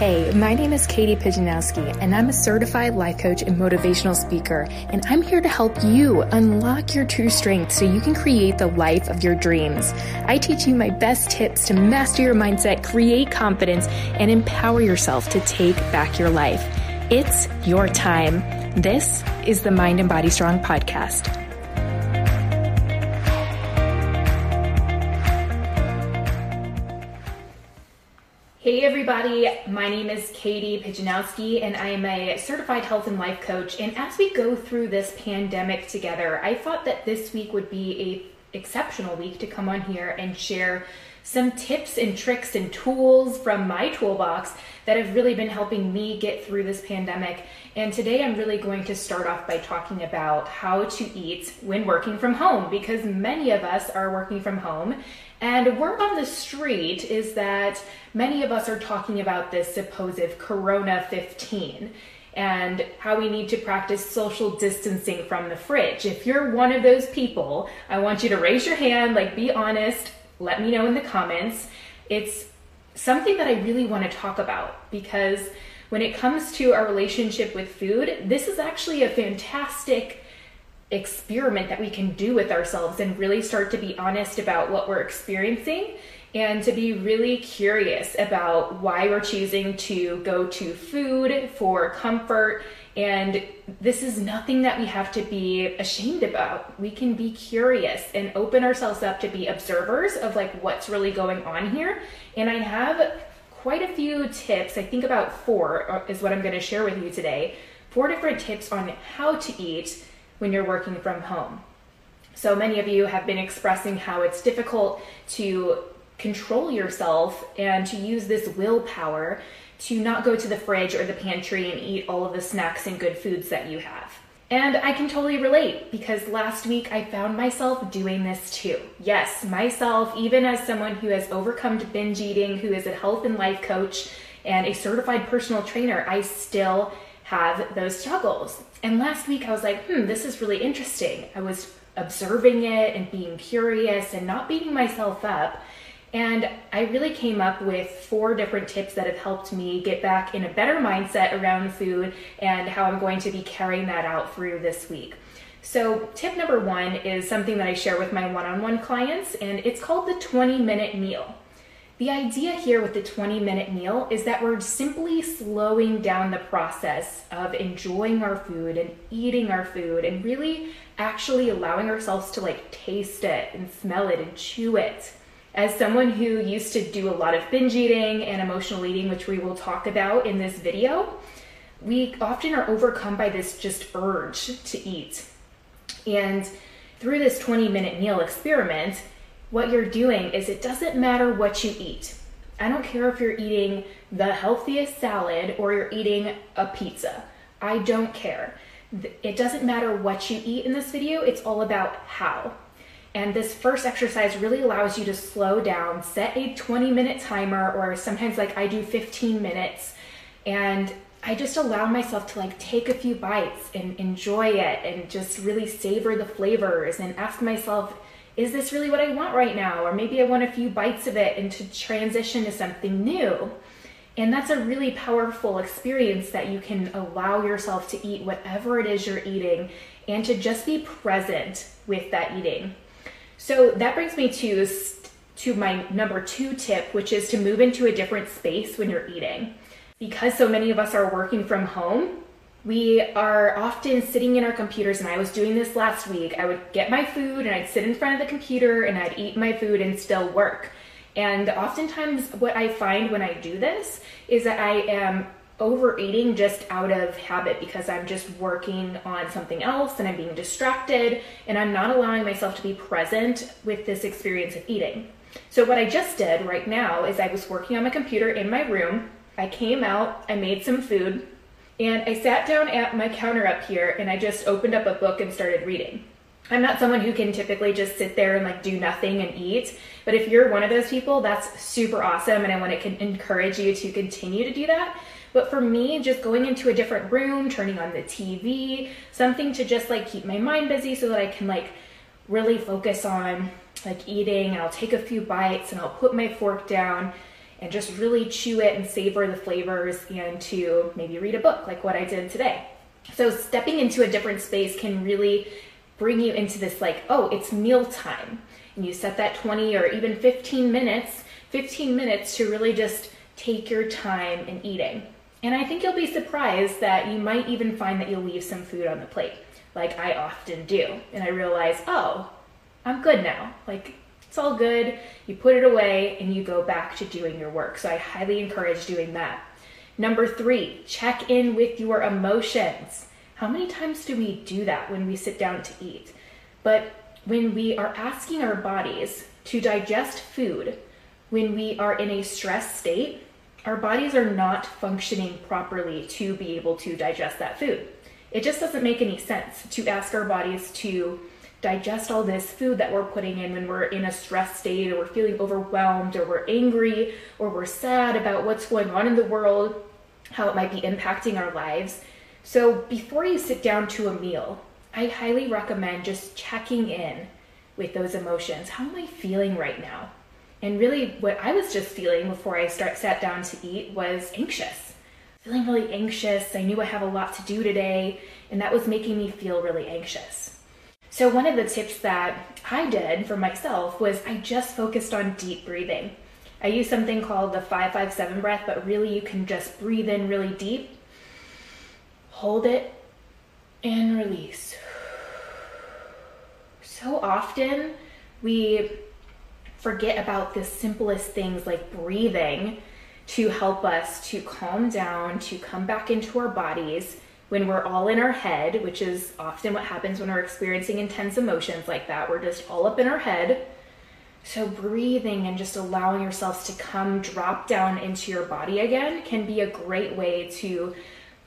Hey, my name is Katie Pijanowski, and I'm a certified life coach and motivational speaker. And I'm here to help you unlock your true strength so you can create the life of your dreams. I teach you my best tips to master your mindset, create confidence, and empower yourself to take back your life. It's your time. This is the Mind and Body Strong podcast. Hey everybody, my name is Katie Pijanowski and I am a certified health and life coach. And as we go through this pandemic together, I thought that this week would be a exceptional week to come on here and share some tips and tricks and tools from my toolbox that have really been helping me get through this pandemic. And today I'm really going to start off by talking about how to eat when working from home because many of us are working from home and word on the street is that many of us are talking about this supposed Corona 15 and how we need to practice social distancing from the fridge. If you're one of those people, I want you to raise your hand, like be honest, let me know in the comments. It's something that I really want to talk about because when it comes to our relationship with food, this is actually a fantastic experiment that we can do with ourselves and really start to be honest about what we're experiencing and to be really curious about why we're choosing to go to food for comfort. And this is nothing that we have to be ashamed about. We can be curious and open ourselves up to be observers of like what's really going on here. And I have quite a few tips. I think about four uh, is what I'm going to share with you today. Four different tips on how to eat when you're working from home. So many of you have been expressing how it's difficult to control yourself and to use this willpower to not go to the fridge or the pantry and eat all of the snacks and good foods that you have. And I can totally relate because last week I found myself doing this too. Yes, myself, even as someone who has overcome binge eating, who is a health and life coach and a certified personal trainer, I still have those struggles. And last week I was like, hmm, this is really interesting. I was observing it and being curious and not beating myself up. And I really came up with four different tips that have helped me get back in a better mindset around food and how I'm going to be carrying that out through this week. So, tip number one is something that I share with my one on one clients, and it's called the 20 minute meal. The idea here with the 20 minute meal is that we're simply slowing down the process of enjoying our food and eating our food and really actually allowing ourselves to like taste it and smell it and chew it. As someone who used to do a lot of binge eating and emotional eating, which we will talk about in this video, we often are overcome by this just urge to eat. And through this 20 minute meal experiment, what you're doing is it doesn't matter what you eat. I don't care if you're eating the healthiest salad or you're eating a pizza. I don't care. It doesn't matter what you eat in this video, it's all about how. And this first exercise really allows you to slow down, set a 20 minute timer, or sometimes like I do 15 minutes, and I just allow myself to like take a few bites and enjoy it and just really savor the flavors and ask myself, is this really what I want right now? Or maybe I want a few bites of it and to transition to something new. And that's a really powerful experience that you can allow yourself to eat whatever it is you're eating and to just be present with that eating. So that brings me to to my number 2 tip, which is to move into a different space when you're eating. Because so many of us are working from home, we are often sitting in our computers and i was doing this last week. I would get my food and i'd sit in front of the computer and i'd eat my food and still work. And oftentimes what i find when i do this is that i am overeating just out of habit because i'm just working on something else and i'm being distracted and i'm not allowing myself to be present with this experience of eating. So what i just did right now is i was working on my computer in my room. I came out i made some food and I sat down at my counter up here and I just opened up a book and started reading. I'm not someone who can typically just sit there and like do nothing and eat, but if you're one of those people, that's super awesome and I want to encourage you to continue to do that. But for me, just going into a different room, turning on the TV, something to just like keep my mind busy so that I can like really focus on like eating and I'll take a few bites and I'll put my fork down and just really chew it and savor the flavors and to maybe read a book like what I did today. So stepping into a different space can really bring you into this like, oh, it's mealtime. And you set that 20 or even 15 minutes, 15 minutes to really just take your time in eating. And I think you'll be surprised that you might even find that you'll leave some food on the plate, like I often do. And I realize, oh, I'm good now. Like, it's all good. You put it away and you go back to doing your work. So I highly encourage doing that. Number three, check in with your emotions. How many times do we do that when we sit down to eat? But when we are asking our bodies to digest food, when we are in a stress state, our bodies are not functioning properly to be able to digest that food. It just doesn't make any sense to ask our bodies to digest all this food that we're putting in when we're in a stress state or we're feeling overwhelmed or we're angry or we're sad about what's going on in the world, how it might be impacting our lives. So before you sit down to a meal, I highly recommend just checking in with those emotions. How am I feeling right now? And really, what I was just feeling before I start sat down to eat was anxious. Feeling really anxious. I knew I have a lot to do today, and that was making me feel really anxious. So, one of the tips that I did for myself was I just focused on deep breathing. I use something called the 557 breath, but really you can just breathe in really deep, hold it, and release. So often we forget about the simplest things like breathing to help us to calm down, to come back into our bodies when we're all in our head, which is often what happens when we're experiencing intense emotions like that. We're just all up in our head. So, breathing and just allowing yourselves to come drop down into your body again can be a great way to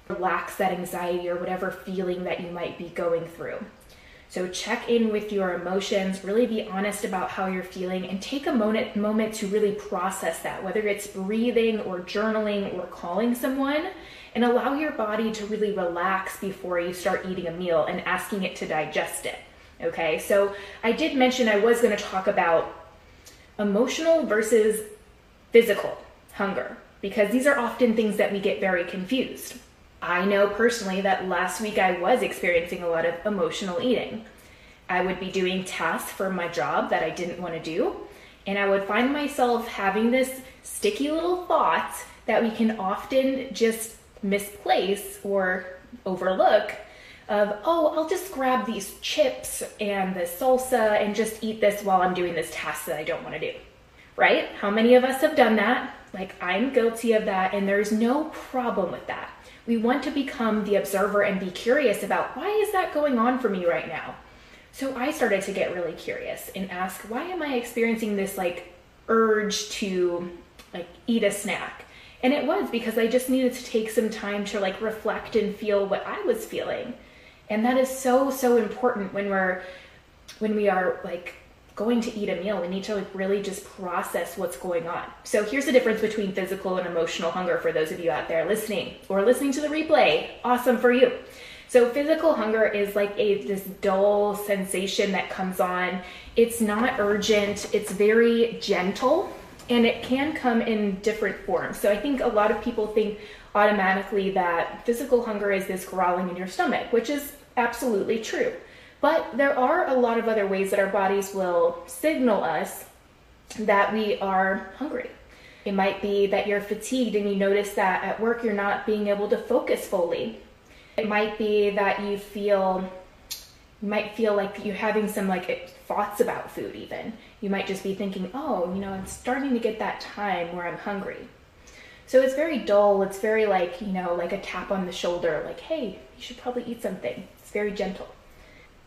relax that anxiety or whatever feeling that you might be going through. So check in with your emotions, really be honest about how you're feeling, and take a moment, moment to really process that, whether it's breathing or journaling or calling someone, and allow your body to really relax before you start eating a meal and asking it to digest it. Okay, so I did mention I was going to talk about emotional versus physical hunger because these are often things that we get very confused. I know personally that last week I was experiencing a lot of emotional eating. I would be doing tasks for my job that I didn't want to do, and I would find myself having this sticky little thought that we can often just misplace or overlook of, oh, I'll just grab these chips and the salsa and just eat this while I'm doing this task that I don't want to do. Right? How many of us have done that? Like, I'm guilty of that, and there's no problem with that. We want to become the observer and be curious about why is that going on for me right now? So I started to get really curious and ask, why am I experiencing this like urge to like eat a snack? And it was because I just needed to take some time to like reflect and feel what I was feeling. And that is so so important when we're when we are like going to eat a meal, we need to like really just process what's going on. So here's the difference between physical and emotional hunger for those of you out there listening or listening to the replay. Awesome for you. So physical hunger is like a this dull sensation that comes on. It's not urgent, it's very gentle and it can come in different forms. So I think a lot of people think automatically that physical hunger is this growling in your stomach, which is absolutely true. But there are a lot of other ways that our bodies will signal us that we are hungry. It might be that you're fatigued and you notice that at work you're not being able to focus fully. It might be that you feel you might feel like you're having some like eh, thoughts about food even. You might just be thinking, "Oh, you know, I'm starting to get that time where I'm hungry." So it's very dull. It's very like, you know, like a tap on the shoulder like, "Hey, you should probably eat something." It's very gentle.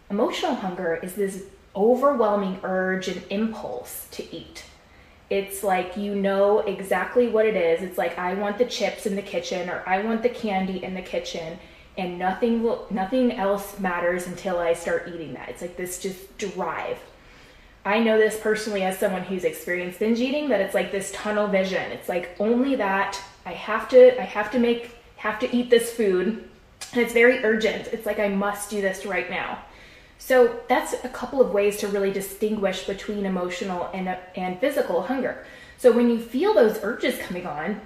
Emotional hunger is this overwhelming urge and impulse to eat. It's like you know exactly what it is. It's like I want the chips in the kitchen or I want the candy in the kitchen and nothing will nothing else matters until I start eating that. It's like this just drive. I know this personally as someone who's experienced binge eating that it's like this tunnel vision. It's like only that I have to I have to make have to eat this food and it's very urgent. It's like I must do this right now. So that's a couple of ways to really distinguish between emotional and, and physical hunger. So when you feel those urges coming on,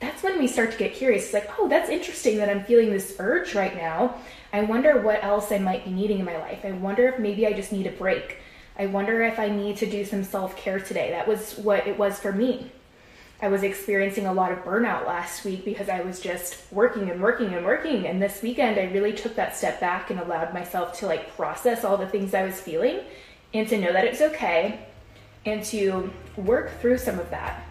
that's when we start to get curious. It's like, oh, that's interesting that I'm feeling this urge right now. I wonder what else I might be needing in my life. I wonder if maybe I just need a break. I wonder if I need to do some self care today. That was what it was for me. I was experiencing a lot of burnout last week because I was just working and working and working. And this weekend, I really took that step back and allowed myself to like process all the things I was feeling and to know that it's okay and to work through some of that.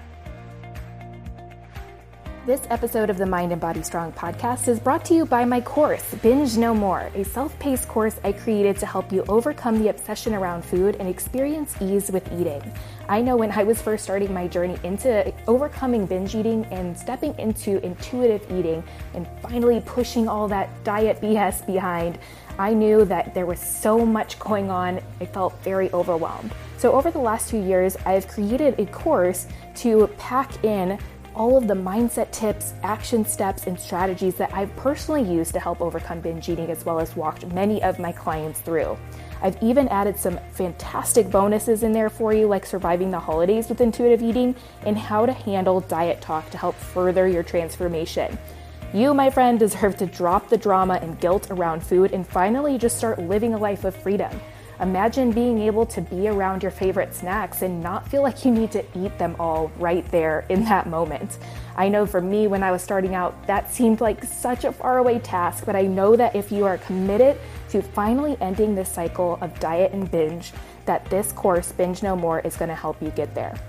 This episode of the Mind and Body Strong podcast is brought to you by my course, Binge No More, a self paced course I created to help you overcome the obsession around food and experience ease with eating. I know when I was first starting my journey into overcoming binge eating and stepping into intuitive eating and finally pushing all that diet BS behind, I knew that there was so much going on. I felt very overwhelmed. So, over the last two years, I've created a course to pack in all of the mindset tips, action steps, and strategies that I've personally used to help overcome binge eating, as well as walked many of my clients through. I've even added some fantastic bonuses in there for you, like surviving the holidays with intuitive eating and how to handle diet talk to help further your transformation. You, my friend, deserve to drop the drama and guilt around food and finally just start living a life of freedom. Imagine being able to be around your favorite snacks and not feel like you need to eat them all right there in that moment. I know for me, when I was starting out, that seemed like such a faraway task, but I know that if you are committed to finally ending this cycle of diet and binge, that this course, Binge No More, is going to help you get there.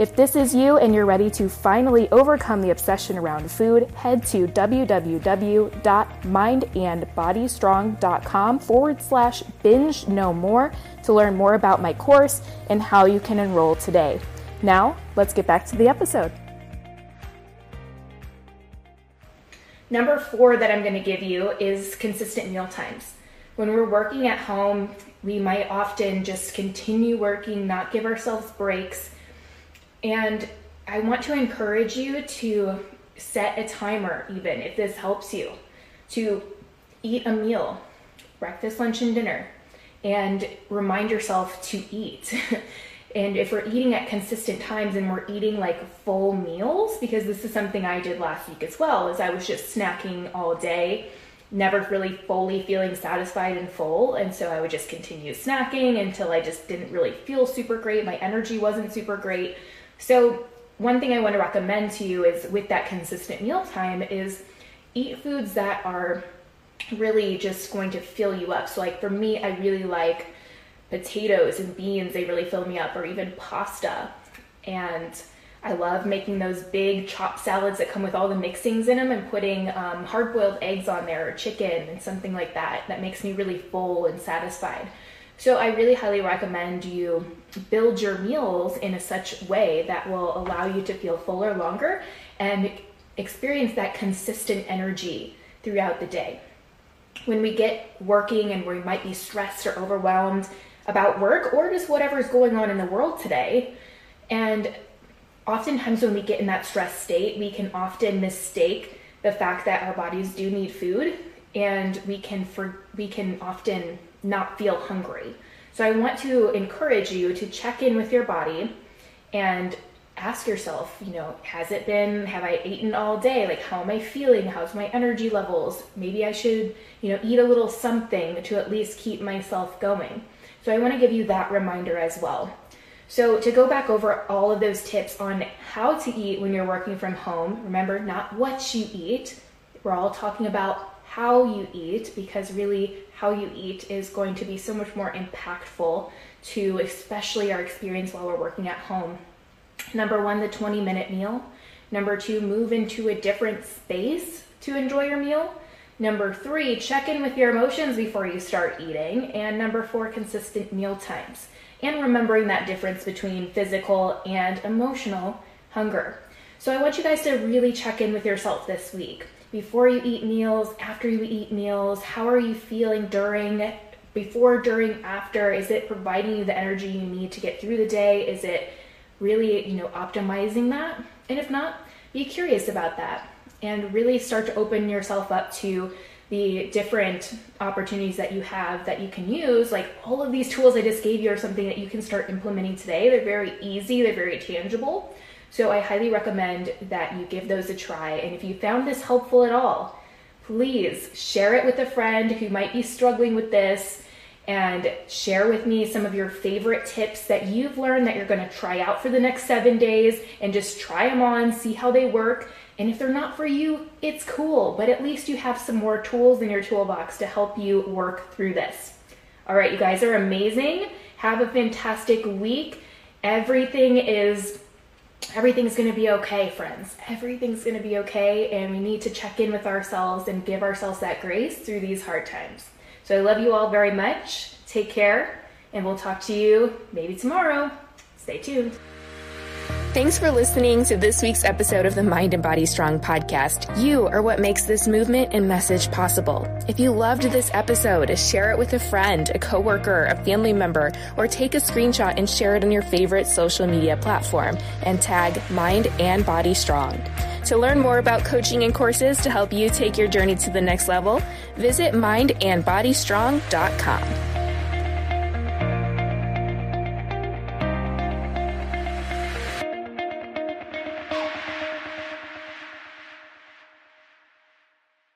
If this is you and you're ready to finally overcome the obsession around food, head to www.mindandbodystrong.com forward slash binge no more to learn more about my course and how you can enroll today. Now, let's get back to the episode. Number four that I'm going to give you is consistent meal times. When we're working at home, we might often just continue working, not give ourselves breaks and I want to encourage you to set a timer, even if this helps you, to eat a meal, breakfast, lunch, and dinner, and remind yourself to eat. and if we're eating at consistent times and we're eating like full meals, because this is something I did last week as well, is I was just snacking all day never really fully feeling satisfied and full. And so I would just continue snacking until I just didn't really feel super great. My energy wasn't super great. So, one thing I want to recommend to you is with that consistent meal time is eat foods that are really just going to fill you up. So, like for me, I really like potatoes and beans, they really fill me up, or even pasta. And I love making those big chopped salads that come with all the mixings in them and putting um, hard boiled eggs on there or chicken and something like that. That makes me really full and satisfied. So I really highly recommend you build your meals in a such way that will allow you to feel fuller longer and experience that consistent energy throughout the day. When we get working and we might be stressed or overwhelmed about work or just whatever's going on in the world today, and oftentimes when we get in that stress state, we can often mistake the fact that our bodies do need food and we can for we can often not feel hungry. So I want to encourage you to check in with your body and ask yourself, you know, has it been, have I eaten all day? Like, how am I feeling? How's my energy levels? Maybe I should, you know, eat a little something to at least keep myself going. So I want to give you that reminder as well. So, to go back over all of those tips on how to eat when you're working from home, remember not what you eat. We're all talking about how you eat because really how you eat is going to be so much more impactful to especially our experience while we're working at home. Number one, the 20 minute meal. Number two, move into a different space to enjoy your meal. Number three, check in with your emotions before you start eating. And number four, consistent meal times. And remembering that difference between physical and emotional hunger. So I want you guys to really check in with yourself this week before you eat meals, after you eat meals, how are you feeling during, before, during, after? Is it providing you the energy you need to get through the day? Is it really, you know, optimizing that? And if not, be curious about that and really start to open yourself up to the different opportunities that you have that you can use. Like all of these tools I just gave you are something that you can start implementing today. They're very easy, they're very tangible. So I highly recommend that you give those a try. And if you found this helpful at all, please share it with a friend who might be struggling with this and share with me some of your favorite tips that you've learned that you're going to try out for the next seven days and just try them on, see how they work. And if they're not for you, it's cool, but at least you have some more tools in your toolbox to help you work through this. All right, you guys are amazing. Have a fantastic week. Everything is everything's going to be okay, friends. Everything's going to be okay, and we need to check in with ourselves and give ourselves that grace through these hard times. So I love you all very much. Take care, and we'll talk to you maybe tomorrow. Stay tuned. Thanks for listening to this week's episode of the Mind and Body Strong podcast. You are what makes this movement and message possible. If you loved this episode, share it with a friend, a coworker, a family member, or take a screenshot and share it on your favorite social media platform and tag Mind and Body Strong. To learn more about coaching and courses to help you take your journey to the next level, visit mindandbodystrong.com.